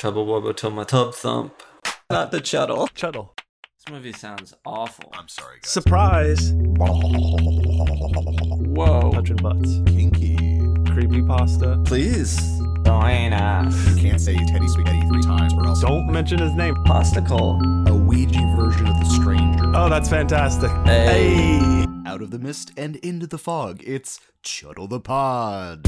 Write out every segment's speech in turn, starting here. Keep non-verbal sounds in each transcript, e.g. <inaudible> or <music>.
Trouble Wubba till my tub thump. Not the chuddle. Chuddle. This movie sounds awful. I'm sorry, guys. Surprise. Whoa. Touching butts. Kinky. Creepy pasta. Please. Join us. You can't say Teddy Spaghetti three times or else Don't mention his name. Posticle. a Ouija version of the stranger. Oh, that's fantastic. Hey. Hey. Out of the mist and into the fog, it's Chuddle the Pod.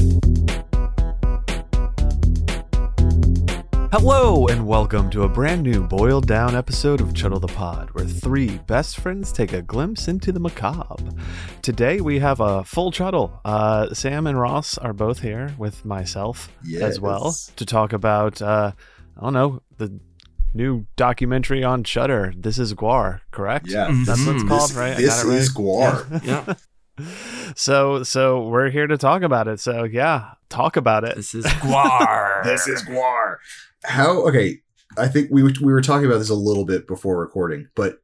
Hello and welcome to a brand new boiled down episode of Chuddle the Pod, where three best friends take a glimpse into the macabre. Today we have a full Chuddle. Uh, Sam and Ross are both here with myself as well to talk about, uh, I don't know, the new documentary on Shudder. This is GWAR, correct? Yeah. That's what it's called, This, right? This got right? is GWAR. Yeah. So, so we're here to talk about it. So, yeah, talk about it. This is GWAR. <laughs> This is GWAR. How? Okay, I think we we were talking about this a little bit before recording, but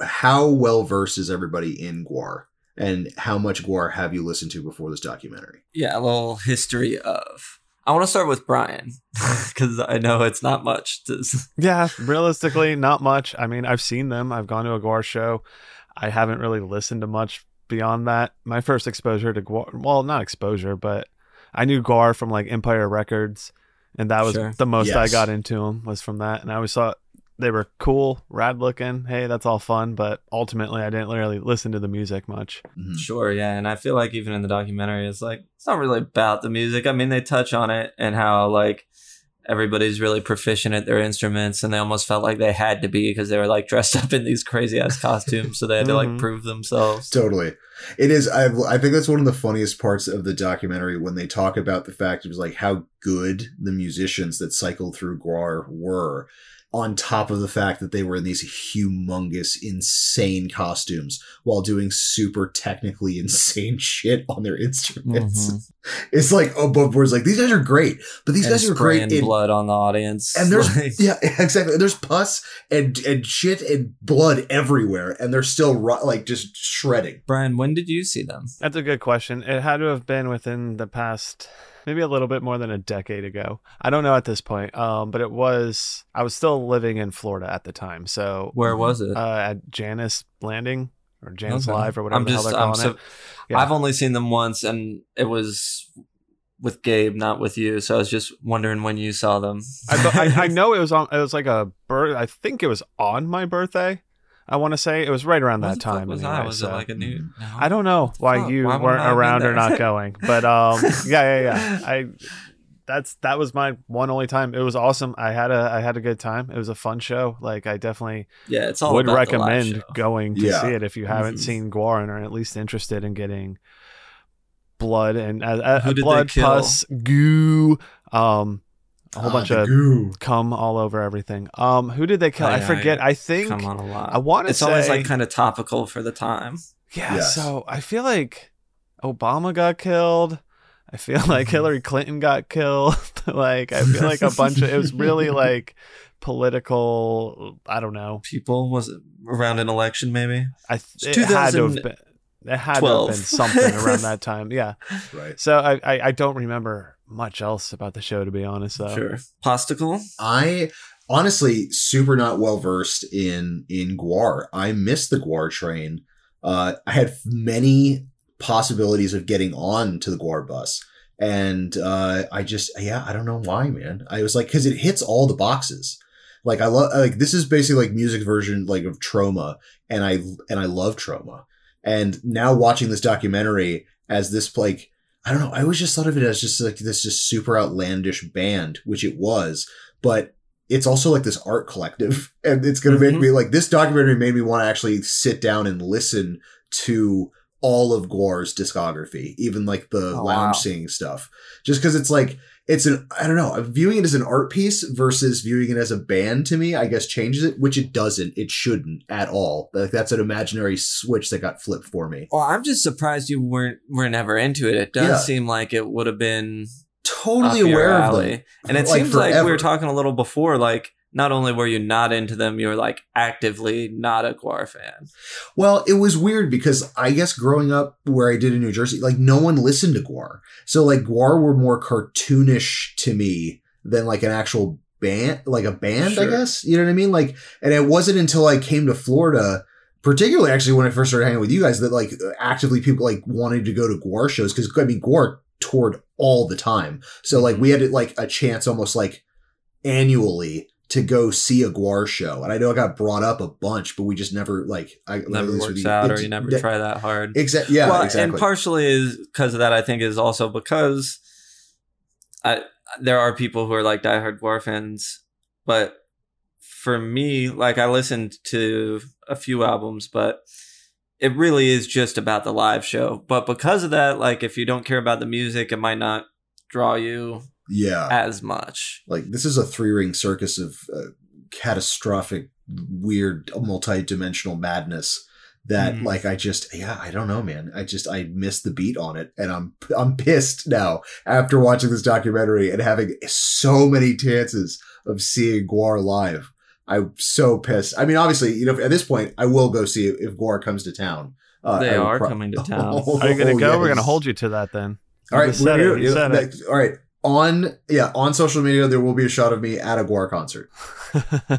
how well versed is everybody in GWAR, and how much GWAR have you listened to before this documentary? Yeah, a little history of. I want to start with Brian <laughs> because I know it's not much. To, Yeah, realistically, not much. I mean, I've seen them. I've gone to a GWAR show. I haven't really listened to much beyond that. My first exposure to GWAR, well, not exposure, but I knew GWAR from like Empire Records, and that was Sure. the most I got into him was from that. And I always thought they were cool, rad looking. Hey, that's all fun, but ultimately, I didn't really listen to the music much. Mhm. Sure, yeah, and I feel like even in the documentary, it's like it's not really about the music. I mean, they touch on it and how like everybody's really proficient at their instruments, and they almost felt like they had to be because they were like dressed <laughs> up in these crazy ass costumes, so they had to like Mhm. prove themselves. Totally. It is. I, I think that's one of the funniest parts of the documentary when they talk about the fact it was like how good the musicians that cycled through GWAR were, on top of the fact that they were in these humongous, insane costumes while doing super technically <laughs> insane shit on their instruments. Mhm. It's like above board. It's like these guys are great, but these And guys are great spraying in blood on the audience, and there's <laughs> like- yeah <laughs> exactly there's pus and and shit and blood everywhere and they're still ru- like just shredding Brian, when did you see them? That's a good question. It had to have been within the past maybe a little bit more than a decade ago. I don't know at this point. Um, but it was I was still living in Florida at the time. So Where was it? uh at Jannus Landing or Jannus Okay. Live or whatever I'm the hell just, they're I'm calling so, it. Yeah. I've only seen them once, and it was with Gabe, not with you. So I was just wondering when you saw them. I, I, I <laughs> know it was on it was like a birth I think it was on my birthday. I want to say it was right around When that time. Was anyway, I? Was so. it like a new? No. I don't know why you why weren't I have been around or not <laughs> going, but um, yeah, yeah, yeah. <laughs> I that's that was my one only time. It was awesome. I had a I had a good time. It was a fun show. Like I definitely Yeah, it's all would about the live recommend going to Yeah. see it if you haven't Mhm. seen GWAR or at least interested in getting blood and uh, uh, Who did they blood kill? pus goo, um, a whole Ah, bunch of goo. cum all over everything. Um, who did they kill? Oh, I forget. yeah. I think Come on a lot. I want to It's always like kind of topical for the time. Yeah, Yes. so I feel like Obama got killed. I feel <laughs> like Mhm. Hillary Clinton got killed. <laughs> like I feel like a bunch of it was really <laughs> like political. I don't know. People was it around an election maybe? I It's th- it had to have been. It had to have been something around that time. Yeah. right So I, I I don't remember much else about the show to be honest though. Sure. Posticle. i honestly super not well versed in in GWAR i missed the GWAR train uh i had many possibilities of getting on to the GWAR bus. And uh i just yeah i don't know why man. I was like because it hits all the boxes. Like i love like this is basically like music version like of Troma and i and i love Troma and now watching this documentary as this like i don't know i always just thought of it as just like this just super outlandish band which it was but it's also like this art collective. <laughs> And it's going to Mhm. make me like this documentary made me want to actually sit down and listen to all of GWAR's discography, even like the Oh, lounge wow. singing stuff. Just because it's like it's an I don't know, uh, viewing it as an art piece versus viewing it as a band to me, I guess changes it, which it doesn't. It shouldn't at all. Like that's an imaginary switch that got flipped for me. Well, I'm just surprised you weren't were never into it. It does Yeah. seem like it would have been Totally aware of alley. them. And it like, seems like we were talking a little before, like not only were you not into them, you were like actively not a GWAR fan. Well, it was weird because I guess growing up where I did in New Jersey, like no one listened to GWAR. So like GWAR were more cartoonish to me than like an actual band, like a band, I guess. You know what I mean? Like, and it wasn't until I came to Florida, particularly actually when I first started hanging with you guys, that like actively people like wanted to go to GWAR shows because I mean GWAR toured all the time, so like we had like a chance almost like annually to go see a GWAR show, and I know I got brought up a bunch, but we just never like I never works you- out, or you never try that hard. Exactly. Yeah. well, exactly. and partially is because of that. I think is also because I there are people who are like diehard GWAR fans, but for me, like I listened to a few albums, but it really is just about the live show. But because of that, like if you don't care about the music, it might not draw you yeah. as much. like this is a three ring circus of uh, catastrophic weird multi-dimensional madness that Mhm. like i just yeah i don't know man i just i missed the beat on it and i'm i'm pissed now after watching this documentary and having so many chances of seeing GWAR live i'm so pissed i mean obviously you know at this point i will go see if GWAR comes to town uh, They are pro- coming to <laughs> town. Are you gonna Oh, go? We're gonna hold you to that then. all You right, just said we're- it. You said it. all right. On yeah, on social media there will be a shot of me at a GWAR concert. <laughs>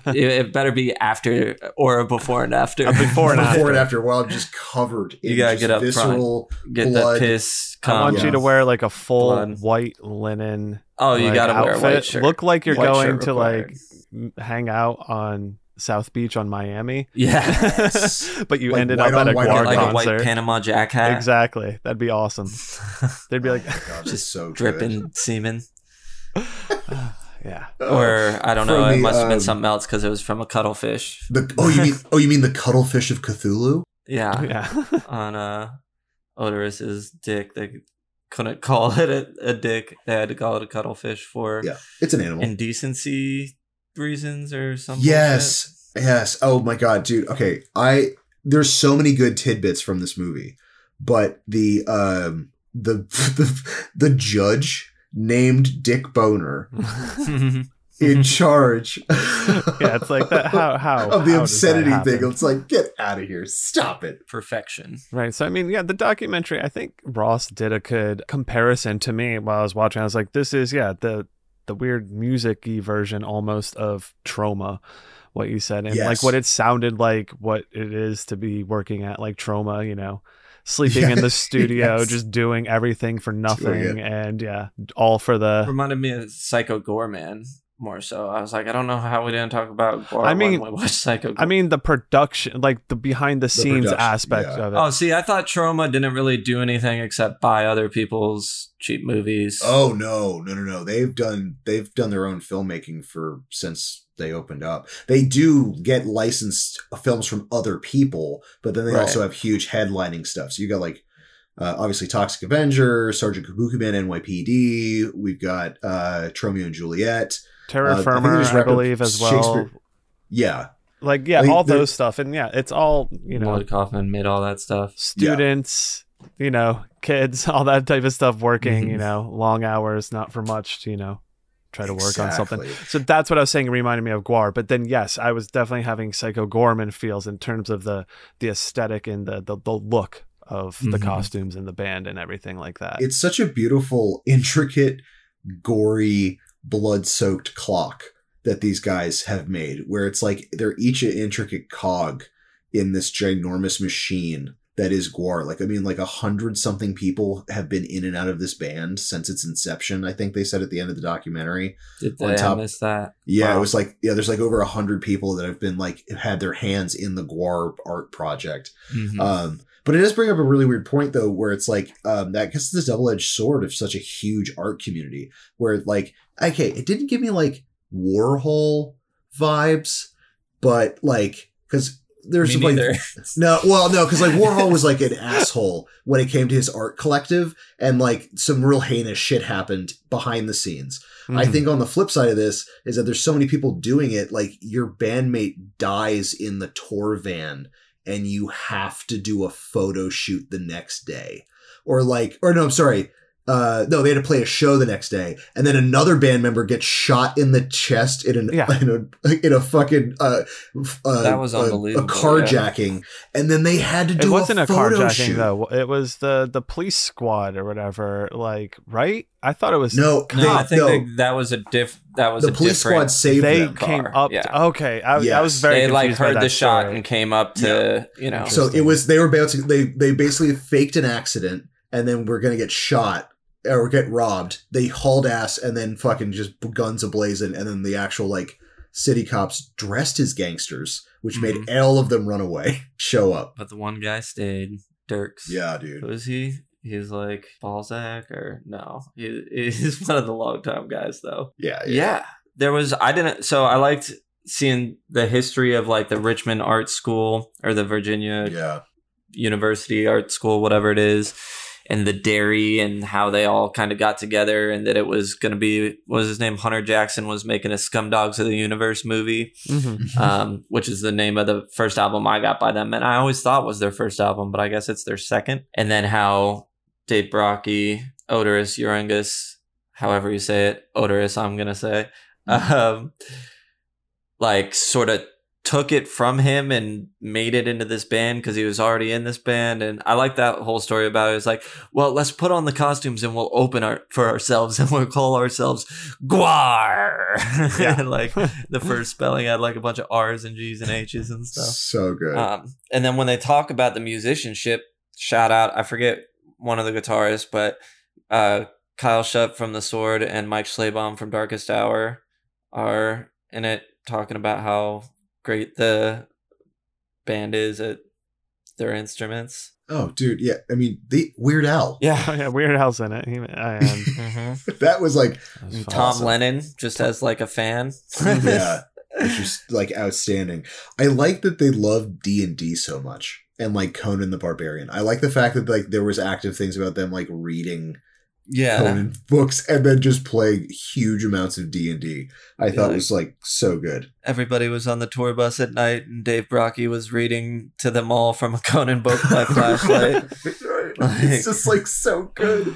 it, it better be after or before and after. A before and <laughs> after. Before and after, while I'm just covered in You gotta get up front. visceral. Get blood. the piss. I want Yeah. you to wear like a full Blood. white linen. Oh, you like, gotta wear a white outfit. shirt. Look like you're White going to required. like hang out on South Beach on Miami. yeah, <laughs> but you Like ended up at a white GWAR on like a concert. white Panama Jack hat, Exactly. That'd be awesome. <laughs> They'd be like, Oh God, Just so <laughs> good. dripping semen. <sighs> yeah. Or I don't know, From it must have been um, something else because it was from a cuttlefish. The, oh, you mean oh, you mean the cuttlefish of Cthulhu? Yeah, Yeah. on uh, Oderus's dick. They couldn't call it a, a dick. They had to call it a cuttlefish for Yeah, it's an animal. indecency reasons or something. Yes, yes. Oh my god, dude. Okay, I there's so many good tidbits from this movie, but the um the <laughs> the, the judge named Dick Boner <laughs> in charge. yeah, it's like that. How how <laughs> of the how obscenity thing. It's like get out of here. Stop it. Perfection. Right. So I mean, yeah, the documentary. I think Ross did a good comparison to me while I was watching. I was like, this is yeah the the weird music-y version almost of Troma. What you said and Yes. like what it sounded like, what it is to be working at like Troma. You know, sleeping in the <laughs> studio, Yes. just doing everything for nothing, and yeah, all for the. Reminded me of Psycho Goreman more so. I was like, I don't know how we didn't talk about Gore I mean- when we watched Psycho. I mean, the production, like the behind the scenes aspect yeah. of it. oh, see, I thought Troma didn't really do anything except buy other people's cheap movies. Oh no, no, no, no. They've done they've done their own filmmaking for since they opened up. They do get licensed films from other people, but then they Right. also have huge headlining stuff. So you got like uh, obviously Toxic Avenger, Sergeant Kabukiman, NYPD. We've got uh, Tromeo and Juliet. Terror uh, I think Firmer, there's I, record- believe, as well. Yeah, Like yeah, Like, all those stuff, and yeah, it's all you know, Lloyd Kaufman made all that stuff. students, you know, kids, <laughs> all that type of stuff. Working, Mhm. you know, long hours, not for much. You know, try to work on something. So that's what I was saying. It reminded me of GWAR, but then yes, I was definitely having Psycho Goreman feels in terms of the the aesthetic and the the, the look of the Mm-hmm. Mhm. costumes and the band and everything like that. It's such a beautiful, intricate, gory, blood-soaked clock that these guys have made, where it's like they're each an intricate cog in this ginormous machine that is GWAR. Like, I mean, like a hundred something people have been in and out of this band since its inception. I think they said at the end of the documentary. Did On they top- I that? Yeah, Wow. it was like yeah, there's like over a hundred people that have been like had their hands in the GWAR art project. Mhm. Um, but it does bring up a really weird point though, where it's like um, that gets it's the double edged sword of such a huge art community. Where like, okay, it didn't give me like Warhol vibes, but like because there's like <laughs> no, well, no, because like Warhol was like an asshole when it came to his art collective, and like some real heinous shit happened behind the scenes. I Mhm. think on the flip side of this is that there's so many people doing it. Like your bandmate dies in the tour van and you have to do a photo shoot the next day. Or like, or no, I'm sorry. Uh, no, they had to play a show the next day, and then another band member gets shot in the chest in an Yeah. <laughs> in a in a fucking uh, uh That was unbelievable, a carjacking, and then they had to It do wasn't a, a, carjacking shoot. though. It was the the police squad or whatever. Like, right? I thought it was. No, No, I think no, they, that was a diff. That was the a police squad saved they them. came car, up. yeah. To, okay, I, I was Yes. very. They like heard the shot story. and came up to you know. So it was they were about to they they basically faked an accident and then we're gonna get shot or get robbed. They hauled ass and then fucking just guns ablazing and then the actual like city cops dressed as gangsters, which made Mhm. all of them run away, <laughs> show up. but the one guy stayed. Derks. Yeah, dude. is he? He's like Balsac or no? He, he's <laughs> one of the longtime guys though. Yeah, Yeah. There was I didn't so I liked seeing the history of like the Richmond Art School or the Virginia Yeah. University Art School, whatever it is, and the dairy and how they all kind of got together and that it was going to be what was his name Hunter Jackson was making a Scumdogs of the Universe movie, Mhm. <laughs> um, which is the name of the first album I got by them, and I always thought was their first album, but I guess it's their second. And then how Dave Brockie, Oderus Urungus, however you say it, Oderus, I'm gonna say, <laughs> um, like sort of took it from him and made it into this band because he was already in this band and i like that whole story about it it's like well let's put on the costumes and we'll open our for ourselves <laughs> and we'll call ourselves GWAR <laughs> Yeah. like the first spelling had like a bunch of r's and g's and h's and stuff So good. um, and then when they talk about the musicianship, shout out, I forget one of the guitarists, but uh, Kyle Shutt from The Sword and Mike Schleibaum from Darkest Hour are in it talking about how great the band is at their instruments. oh, dude, yeah. I mean, the Weird Al. Oh, Yeah. <laughs> yeah, Weird Al's in it. He, I am. <laughs> Mhm. <laughs> That was like, And fun. Tom Lennon just as like a fan. yeah, it's just like outstanding. I like that they love D and D so much, and like Conan the Barbarian. I like the fact that like there was active things about them like reading yeah. Conan books and then just playing huge amounts of D and D. I Yeah, thought like- was like so good. Everybody was on the tour bus at night, and Dave Brockie was reading to them all from a Conan book by <laughs> flashlight. Like- it's just like so good.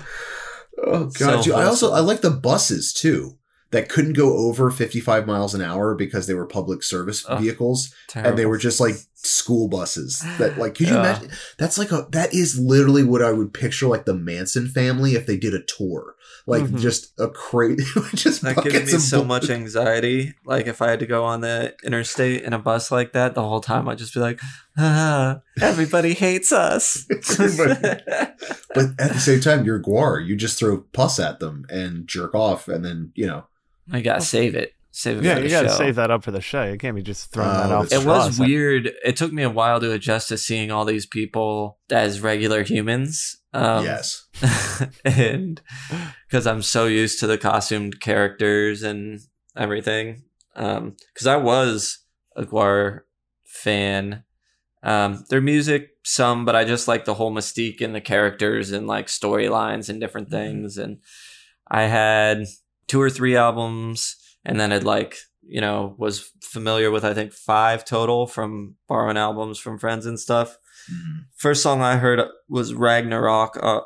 Oh god, dude, I also. I like the buses too that couldn't go over 55 miles an hour because they were public service vehicles and they were just like school buses that like could you Yeah. imagine that's like a that is literally what i would picture like the manson family if they did a tour like Mhm. just a crate <laughs> just That gives buckets me so bu- much anxiety. Like if I had to go on the interstate in a bus like that, the whole time I'd just be like, ah, "Everybody hates us." <laughs> Everybody- but at the same time you're GWAR you just throw pus at them and jerk off and then you know I gotta save it. Save it. yeah, for you gotta save that up for the show. You can't be just throwing that Oh, off. that's the It was weird. It took me a while to adjust to seeing all these people as regular humans. Um, yes <laughs> and because I'm so used to the costumed characters and everything. Because I was a GWAR fan. Um, their music, some, but I just like the whole mystique and the characters and like storylines and different things. And I had two or three albums, and then it like you know was familiar with I think five total from borrowing albums from friends and stuff Mhm. first song I heard was Ragnarok, uh,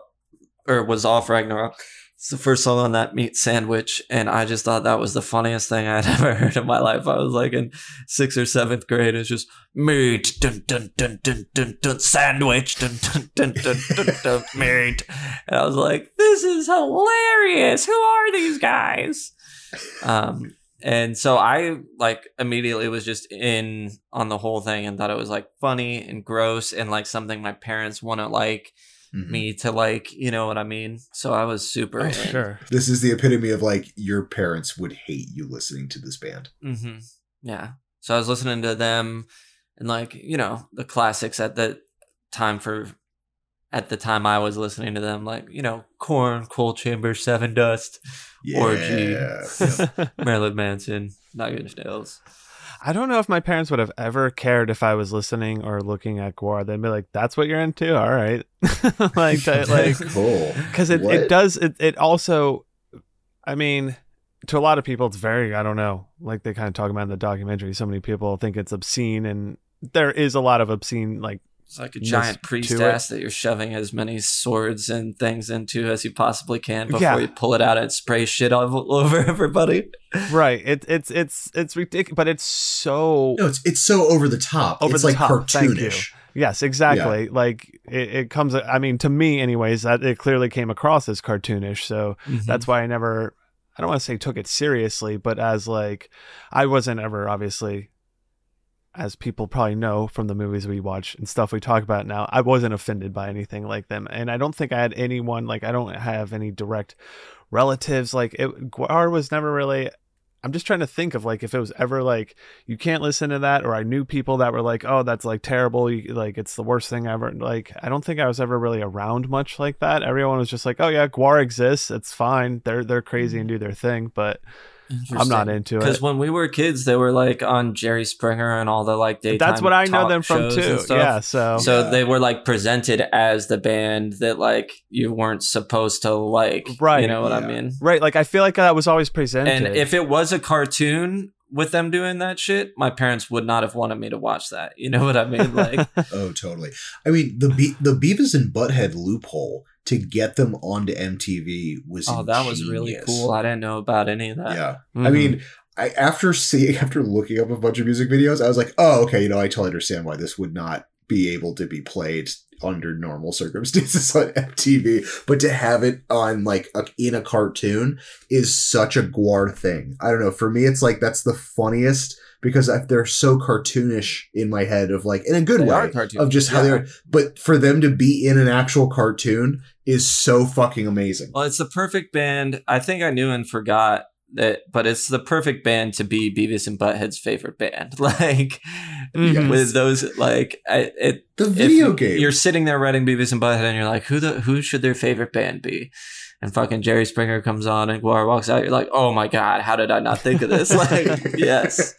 or was off Ragnarok. It's the first song on that meat sandwich, and I just thought that was the funniest thing I'd ever heard in my life. I was like in sixth or seventh grade. It's just meat, dun dun dun dun dun dun, sandwich, dun dun dun dun dun, dun meat, and I was like, "This is hilarious! Who are these guys?" Um, and so I like immediately was just in on the whole thing and thought it was like funny and gross and like something my parents wouldn't like Mhm. me to like, you know what I mean? So I was super Oh, sure. this is the epitome of like your parents would hate you listening to this band Mm-hmm. Yeah. So I was listening to them and like, you know, the classics at the time for at the time I was listening to them, like, you know, Korn, Coal Chamber, Sevendust, Orgy. Yeah. <laughs> Marilyn Manson, Nine Inch Nails. I don't know if my parents would have ever cared if I was listening or looking at GWAR. They'd be like, "That's what you're into, all right." <laughs> like that, like cool because it, What? it does it, it also i mean to a lot of people it's very i don't know like they kind of talk about in the documentary so many people think it's obscene and there is a lot of obscene like It's like a Miss giant to priest it. ass that you're shoving as many swords and things into as you possibly can before Yeah. you pull it out and spray shit all <laughs> over everybody. right. It, it's it's it's ridiculous, but it's so No, it's it's so over the top. Over it's the like top, cartoonish. Yes, exactly. Like it, it comes. I mean, to me, anyways, that it clearly came across as cartoonish. So Mm-hmm. that's why I never. I don't want to say took it seriously, but as like, I wasn't ever obviously, as people probably know from the movies we watch and stuff we talk about now. I wasn't offended by anything like them, and I don't think I had anyone like I don't have any direct relatives like it. GWAR was never really. I'm just trying to think of like if it was ever like you can't listen to that or I knew people that were like oh that's like terrible you, like it's the worst thing ever like I don't think I was ever really around much like that everyone was just like oh yeah GWAR exists it's fine they're they're crazy and mm-hmm. do their thing but I'm not into it. Because when we were kids, they were like on Jerry Springer and all the like daytime. that's what I know them from too yeah so So Yeah. they were like presented as the band that like you weren't supposed to like. Right, You know what I mean? right like I feel like that was always presented And if it was a cartoon with them doing that shit, my parents would not have wanted me to watch that. You know what I mean? Like, <laughs> Oh, totally. I mean, the Be- the Beavis and Butthead loophole to get them onto MTV was oh, that was really cool. I didn't know about any of that. Yeah, Mhm. I mean, I after seeing <laughs> after looking up a bunch of music videos, I was like, oh, okay, you know, I totally understand why this would not be able to be played under normal circumstances <laughs> on MTV, but to have it on like a, in a cartoon is such a GWAR thing. I don't know. For me, it's like that's the funniest because I- they're so cartoonish in my head of like in a good They way of just how Yeah. they're. But for them to be in an actual cartoon is so fucking amazing. Well, it's the perfect band. I think I knew and forgot that, but it's the perfect band to be Beavis and Butthead's favorite band. <laughs> Like Mhm. with those, like I, it. The video game. You're sitting there writing Beavis and Butthead, and you're like, who the who should their favorite band be? And fucking Jerry Springer comes on, and GWAR walks out. You're like, oh my god, how did I not think of this? <laughs> Like, yes.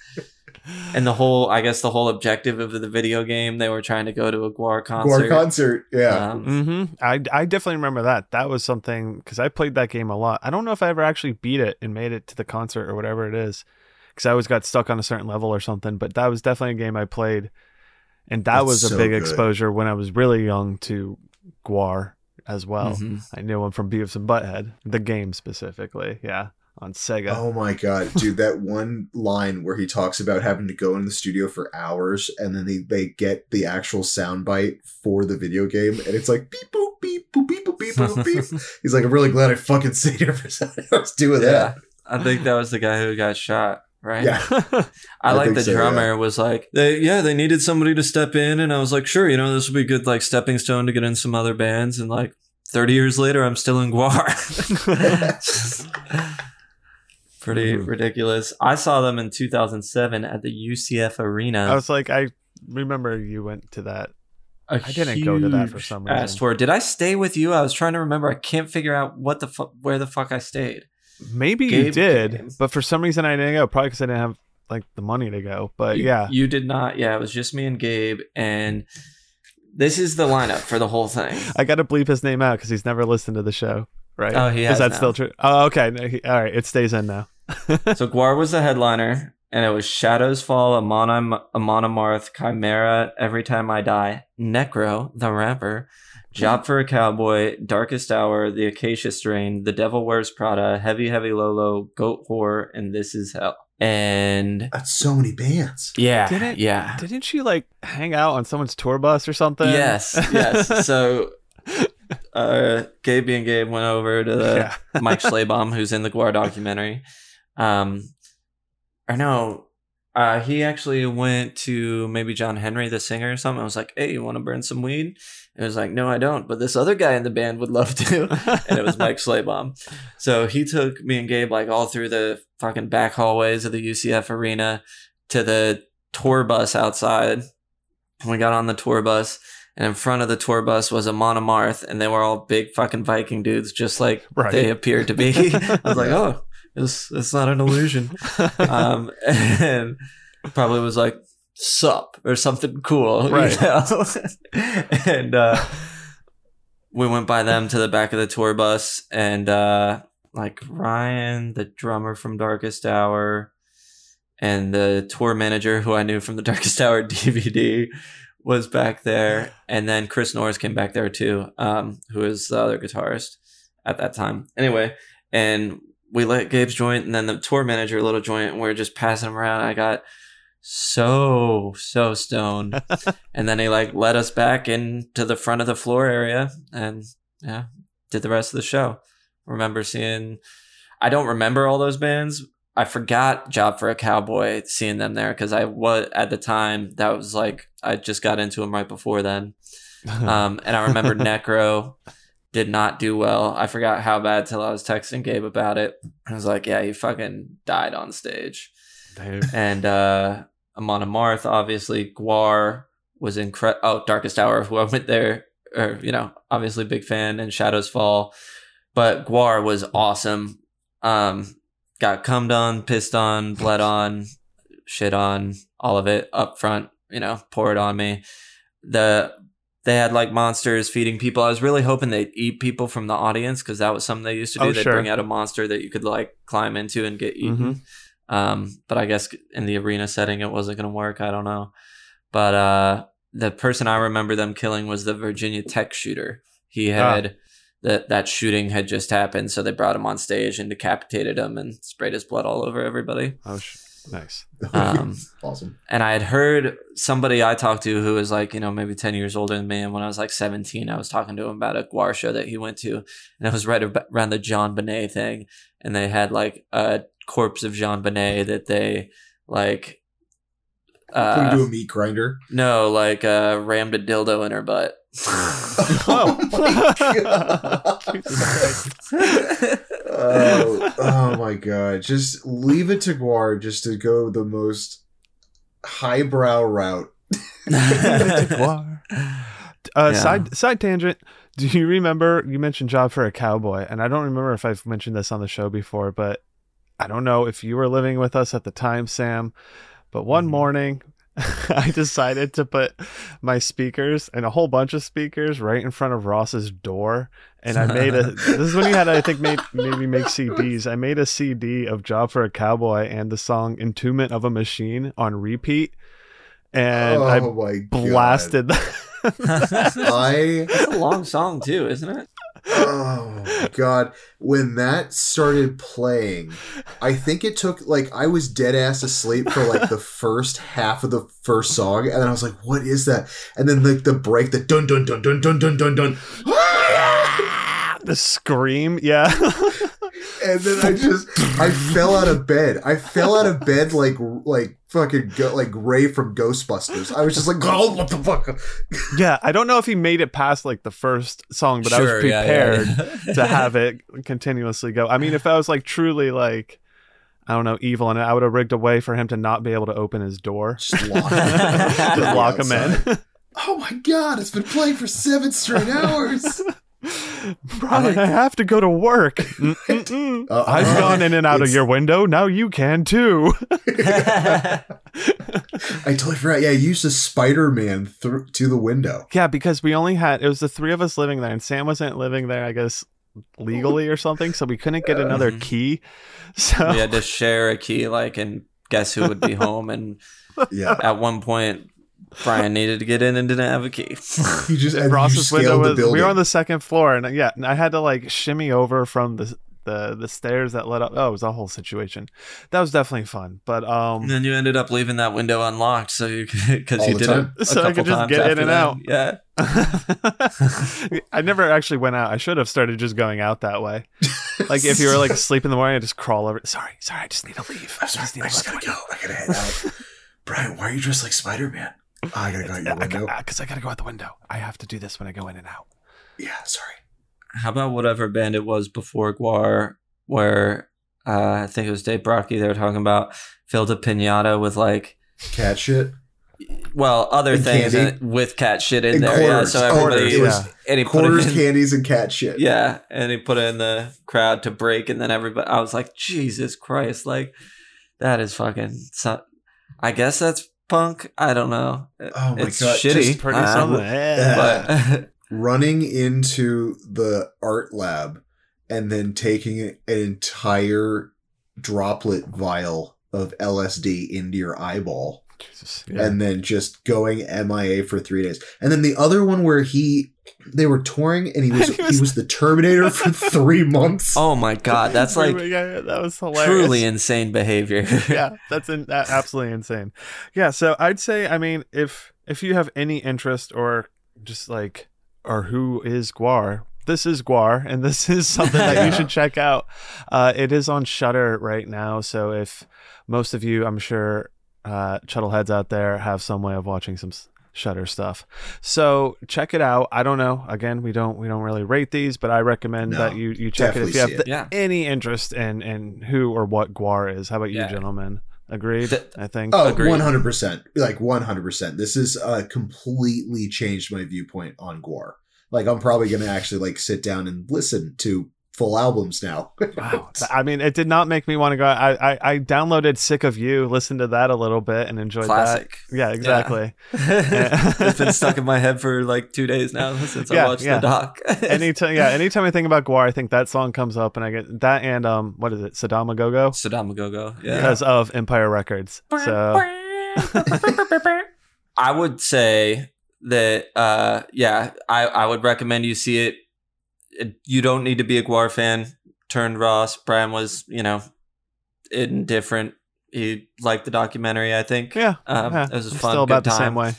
And the whole, I guess, the whole objective of the video game, they were trying to go to a GWAR concert. GWAR concert. Yeah. Um, Mm-hmm. I, I definitely remember that. That was something because I played that game a lot. I don't know if I ever actually beat it and made it to the concert or whatever it is, because I always got stuck on a certain level or something. But that was definitely a game I played, and that That's was a so big good. exposure when I was really young to GWAR as well. mhm. I knew him from Beavis and Butthead, the game specifically. Yeah, on Sega. Oh my god, dude! That <laughs> one line where he talks about having to go in the studio for hours, and then they, they get the actual soundbite for the video game, and it's like beep boop beep boop beep boop beep boop beep. <laughs> He's like, I'm really glad I fucking stayed here for <laughs> seven hours doing Yeah. that. I think that was the guy who got shot, right? Yeah, I, I like think the so, drummer was like, they, yeah, they needed somebody to step in, and I was like, sure, you know, this would be a good like stepping stone to get in some other bands, and like thirty years later, I'm still in GWAR. Pretty Mhm. ridiculous. I saw them in 2007 at the UCF Arena. I was like, I remember you went to that. I I didn't go to that for some reason. Tour. Did I stay with you? I was trying to remember. I can't figure out what the fu- where the fuck I stayed. Maybe you did, came. but for some reason I didn't go. Probably because I didn't have like the money to go. But You- yeah, you did not. Yeah, it was just me and Gabe, and this is the lineup for the whole thing. <laughs> I got to bleep his name out because he's never listened to the show. Right? Oh, he Is that now. still true? Oh, okay. No, he- all right, it stays in now. <laughs> So GWAR was the headliner, and it was Shadows Fall, Amon Amon Amarth, Chimaira, Every Time I Die, Necro, the rapper, Job for a Cowboy, Darkest Hour, The Acacia Strain, The Devil Wears Prada, Heavy Heavy Low Low, Goat Whore, and This Is Hell. And that's so many bands. yeah, Didn't- yeah. Didn't she like hang out on someone's tour bus or something? Yes, yes. <laughs> So uh Gabe and Gabe went over to yeah. <laughs> Mike Schleibaum, who's in the GWAR documentary. Um, or no, uh, he actually went to maybe John Henry, the singer, or something. I was like, "Hey, you want to burn some weed?" And it was like, "No, I don't." But this other guy in the band would love to, <laughs> and it was Mike Schleibaum. So he took me and Gabe like all through the fucking back hallways of the UCF arena to the tour bus outside. And we got on the tour bus. And in front of the tour bus was Amon Amarth, and they were all big fucking Viking dudes, just like Right. they appeared to be. <laughs> I was like, oh, it's it's not an illusion. <laughs> Um, and probably was like sup or something cool, you Right. know? <laughs> and uh, we went by them to the back of the tour bus, and uh, like Ryan, the drummer from Darkest Hour, and the tour manager who I knew from the Darkest Hour DVD was back there, and then Kris Norris came back there too, um, who is the other guitarist at that time. Anyway, and we let Gabe's joint, and then the tour manager lit a joint, and we are just passing them around. I got so so stoned, <laughs> and then he like led us back into the front of the floor area, and yeah, did the rest of the show. Remember seeing. I don't remember all those bands. I forgot Job for a Cowboy seeing them there because I was at the time that was like I just got into them right before then. <laughs> Um, and I remember Necro did not do well. I forgot how bad till I was texting Gabe about it. I was like, yeah, he fucking died on stage. Dave. And uh Amon Amarth, obviously, GWAR was incredible. Oh, Darkest Hour, who I went there, or, you know, obviously big fan, and Shadows Fall. But GWAR was awesome. Um, got cummed on, pissed on, bled <laughs> on, shit on, all of it up front, you know, pour it on me. The they had like monsters feeding people. I was really hoping they'd eat people from the audience because that was something they used to do. Oh, they'd sure. bring out a monster that you could like climb into and get eaten. Um, but I guess in the arena setting, it wasn't going to work. I don't know. But uh, the person I remember them killing was the Virginia Tech shooter. He had that that shooting had just happened, so they brought him on stage and decapitated him and sprayed his blood all over everybody. Oh, sh- nice. <laughs> Um, awesome. and I had heard somebody I talked to who was like, you know, maybe 10 years older than me. And when I was like 17, I was talking to him about a GWAR show that he went to. And it was right around the JonBenét thing. And they had like a corpse of JonBenét that they like, Put him uh, to a meat grinder. no, like uh, rammed a dildo in her butt. <laughs> Oh. my <laughs> God. oh, oh my god! Just leave it to GWAR just to go the most highbrow route. <laughs> GWAR. Uh, Yeah. Side side tangent. Do you remember you mentioned Job for a Cowboy? And I don't remember if I've mentioned this on the show before, but I don't know if you were living with us at the time, Sam. But one Mhm. morning, <laughs> I decided to put my speakers and a whole bunch of speakers right in front of Ross's door. And I made a. <laughs> this is when he had, I think, made, maybe make CDs. I made a CD of Job for a Cowboy and the song "Entombment of a Machine" on repeat, and oh I my god! blasted that. <laughs> I It's a long song too, isn't it? Oh god! When that started playing, I think it took like I was dead ass asleep for like the <laughs> first half of the first song, and then I was like, "What is that?" And then like the break, the dun dun dun dun dun dun dun dun. <laughs> the scream, yeah. <laughs> and then I just I fell out of bed. I fell out of bed like like fucking go, like Ray from Ghostbusters. I was just like, oh, what the fuck? yeah, I don't know if he made it past like the first song, but I was yeah, yeah, prepared yeah. to have it continuously go. I mean, if I was like truly like I don't know, evil, and I would have rigged a way for him to not be able to open his door, Just lock, <laughs> just lock him in. Oh my god! It's been playing for seven straight hours. <laughs> Brian, I have to go to work. Uh, <laughs> I've gone in and out of your window. Now you can too. <laughs> I totally forgot. Yeah, I used a Spider-Man through to the window. yeah, because we only had it was the three of us living there, and Sam wasn't living there. I guess legally or something, so we couldn't get another Mhm. key. So we had to share a key, like, and guess who would be home. And Yeah, at one point, Brian needed to get in and didn't have a key. <laughs> you just <laughs> and you Ross's window scaled the was we were on the second floor and yeah and i had to like shimmy over from the the the stairs that led up oh it was a whole situation that was definitely fun but um and then you ended up leaving that window unlocked, so you because you did time. it a So I could just times get in after and that. out. Yeah, <laughs> i never actually went out i should have started just going out that way like if you were like asleep in the morning i just crawl over sorry sorry i just need to leave I'm sorry, need I just gotta go. I gotta head out. Brian, why are you dressed like Spider-Man? Oh, I gotta go out your window. because I gotta go out the window. I have to do this when I go in and out. Yeah, sorry. how about whatever band it was before GWAR, where uh, I think it was Dave Brockie. They were talking about filled a pinata with like, Cat shit. well, other And things candy. in- with cat shit in And there. Yeah, so Oh, everybody it was and he put Quarters, in, candies, and cat shit. Yeah, and he put it in the crowd to break, and then everybody. I was like, Jesus Christ! Like that is fucking. So, I guess that's punk. I don't know. Oh my it's God, shitty. just Pretty uh, something. Yeah. but <laughs> running into the art lab and then taking an entire droplet vial of LSD into your eyeball Jesus. Yeah. and then just going MIA for three days. And then the other one where he they were touring and he <laughs> was And he he was- was, the Terminator for <laughs> three months. Oh my god, that's like yeah, yeah, that was hilarious. truly insane behavior. <laughs> yeah, that's in, that, absolutely insane. Yeah, so I'd say, I mean, if if you have any interest or just like, or who is GWAR, this is GWAR, and this is something that you should check out. Uh, it is on Shudder right now, so if most of you, I'm sure, uh, Chuddleheads out there have some way of watching some Shudder stuff, so check it out. I don't know. Again, we don't we don't really rate these, but I recommend No, that you you check it if you have the- yeah. any interest in in who or what GWAR is. How about you, Yeah. gentlemen? Agreed. Th- I think. Oh, Agreed. 100%. Like 100%. This has uh, completely changed my viewpoint on GWAR. Like I'm probably going to actually like sit down and listen to full albums now. <laughs> Wow. I mean, it did not make me want to go. I, I I downloaded "Sick of You," listened to that a little bit, and enjoyed Classic. that. Yeah, exactly. <laughs> it's been stuck in my head for like two days now <laughs> since Yeah, I watched yeah. the doc. anytime, yeah, anytime I think about GWAR, I think that song comes up, and I get that and um, what is it, Saddam Gogo, Saddam Go yeah. because of Empire Records. So I would say that uh yeah, I I would recommend you see it. You don't need to be a GWAR fan. Turned Ross. Brian was, you know, indifferent. He liked the documentary, I think. yeah, Um, yeah, it was a fun, still about good the same time. way.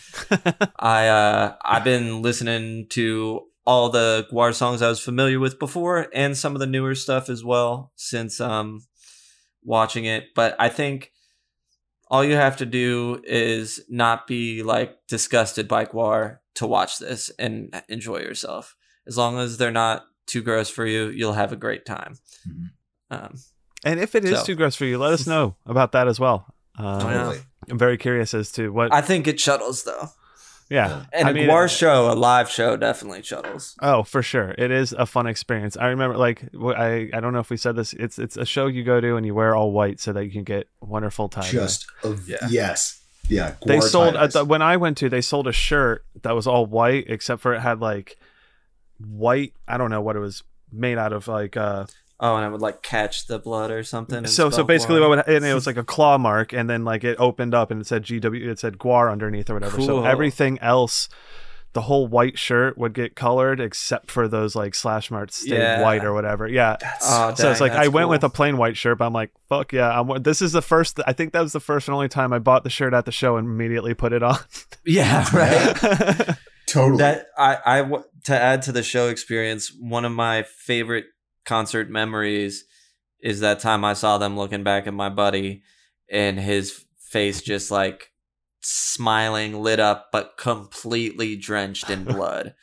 <laughs> I uh I've been listening to all the GWAR songs I was familiar with before and some of the newer stuff as well since um watching it. But I think all you have to do is not be like disgusted by GWAR to watch this and enjoy yourself. As long as they're not too gross for you, you'll have a great time. Mhm. Um, and if it is So- too gross for you, let us <laughs> know about that as well. Um, Oh. Totally. I'm very curious as to what. I think it shuttles though, yeah, and I a mean, GWAR show, a live show, definitely shuttles. Oh, for sure. It is a fun experience. I remember like I I don't know if we said this. It's it's a show you go to and you wear all white so that you can get wonderful tie. Just a, Yeah. yes. Yeah. they sold tie-dyes. at the, when I went to they sold a shirt that was all white except for it had like white. I don't know what it was made out of like uh Oh, and I would like catch the blood or something. so so basically GWAR. what would, and it was <laughs> like a claw mark and then like it opened up and it said GW it said GWAR underneath or whatever. So everything else the whole white shirt would get colored except for those like slash marks stayed Yeah. white or whatever. Yeah. Oh, So it's like I went cool. with a plain white shirt, but I'm like, fuck yeah! I'm, this is the first. I think that was the first and only time I bought the shirt at the show and immediately put it on. yeah, <laughs> right. totally. that I I w- to add to the show experience. One of my favorite concert memories is that time I saw them looking back at my buddy and his face just like smiling, lit up, but completely drenched in <laughs> blood,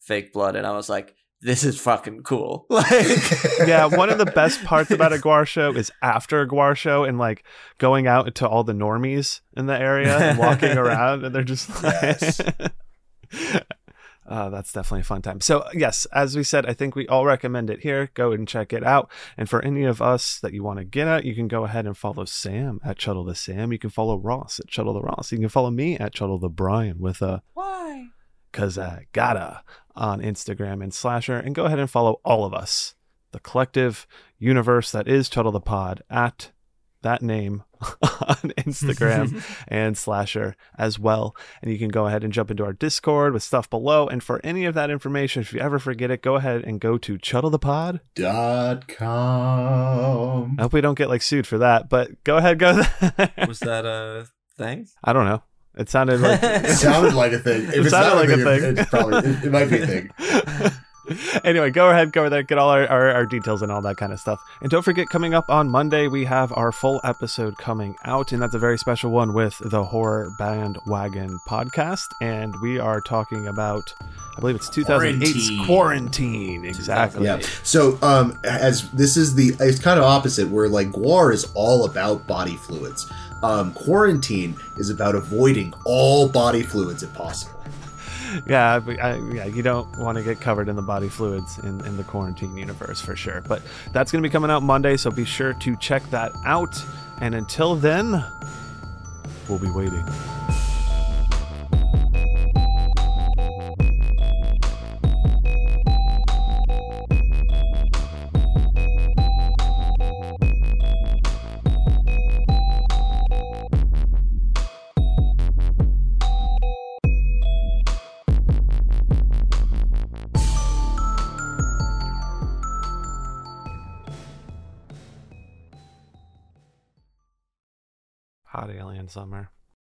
fake blood, and I was like, "This is fucking cool." <laughs> Like, yeah, one of the best parts about a GWAR show is after a GWAR show and like going out to all the normies in the area and walking <laughs> around, and they're just like. Yes. Uh, that's definitely a fun time. So, yes, as we said, I think we all recommend it here. Go and check it out. And for any of us that you want to get at, you can go ahead and follow Sam at Chuddle the Sam. You can follow Ross at Chuddle the Ross. You can follow me at Chuddle the Brian with a why? cause I gotta on Instagram and Slasher. And go ahead and follow all of us, the collective universe that is Chuddle the Pod at that name <laughs> on Instagram <laughs> and Slasher as well. And you can go ahead and jump into our Discord with stuff below. And for any of that information, if you ever forget it, go ahead and go to Chuddle the Pod. Dot com. I hope we don't get like sued for that, but go ahead, go there. <laughs> Was that a thing? I don't know. It sounded like It sounded like a thing. If It it's sounded not like a it- thing. It's probably it, it might be a thing. <laughs> anyway, go ahead, go over there, get all our, our, our details and all that kind of stuff. And don't forget, coming up on Monday, we have our full episode coming out, and that's a very special one with the Horror Bandwagon podcast. And we are talking about, I believe it's 2008's Quarantine. Quarantine. Exactly. Yeah. So, um, as this is the, it's kind of opposite, where like GWAR is all about body fluids. Um, quarantine is about avoiding all body fluids if possible. <laughs> Yeah, I, yeah, you don't want to get covered in the body fluids in, in the quarantine universe for sure. But that's going to be coming out Monday, so be sure to check that out. And until then, we'll be waiting. Summer.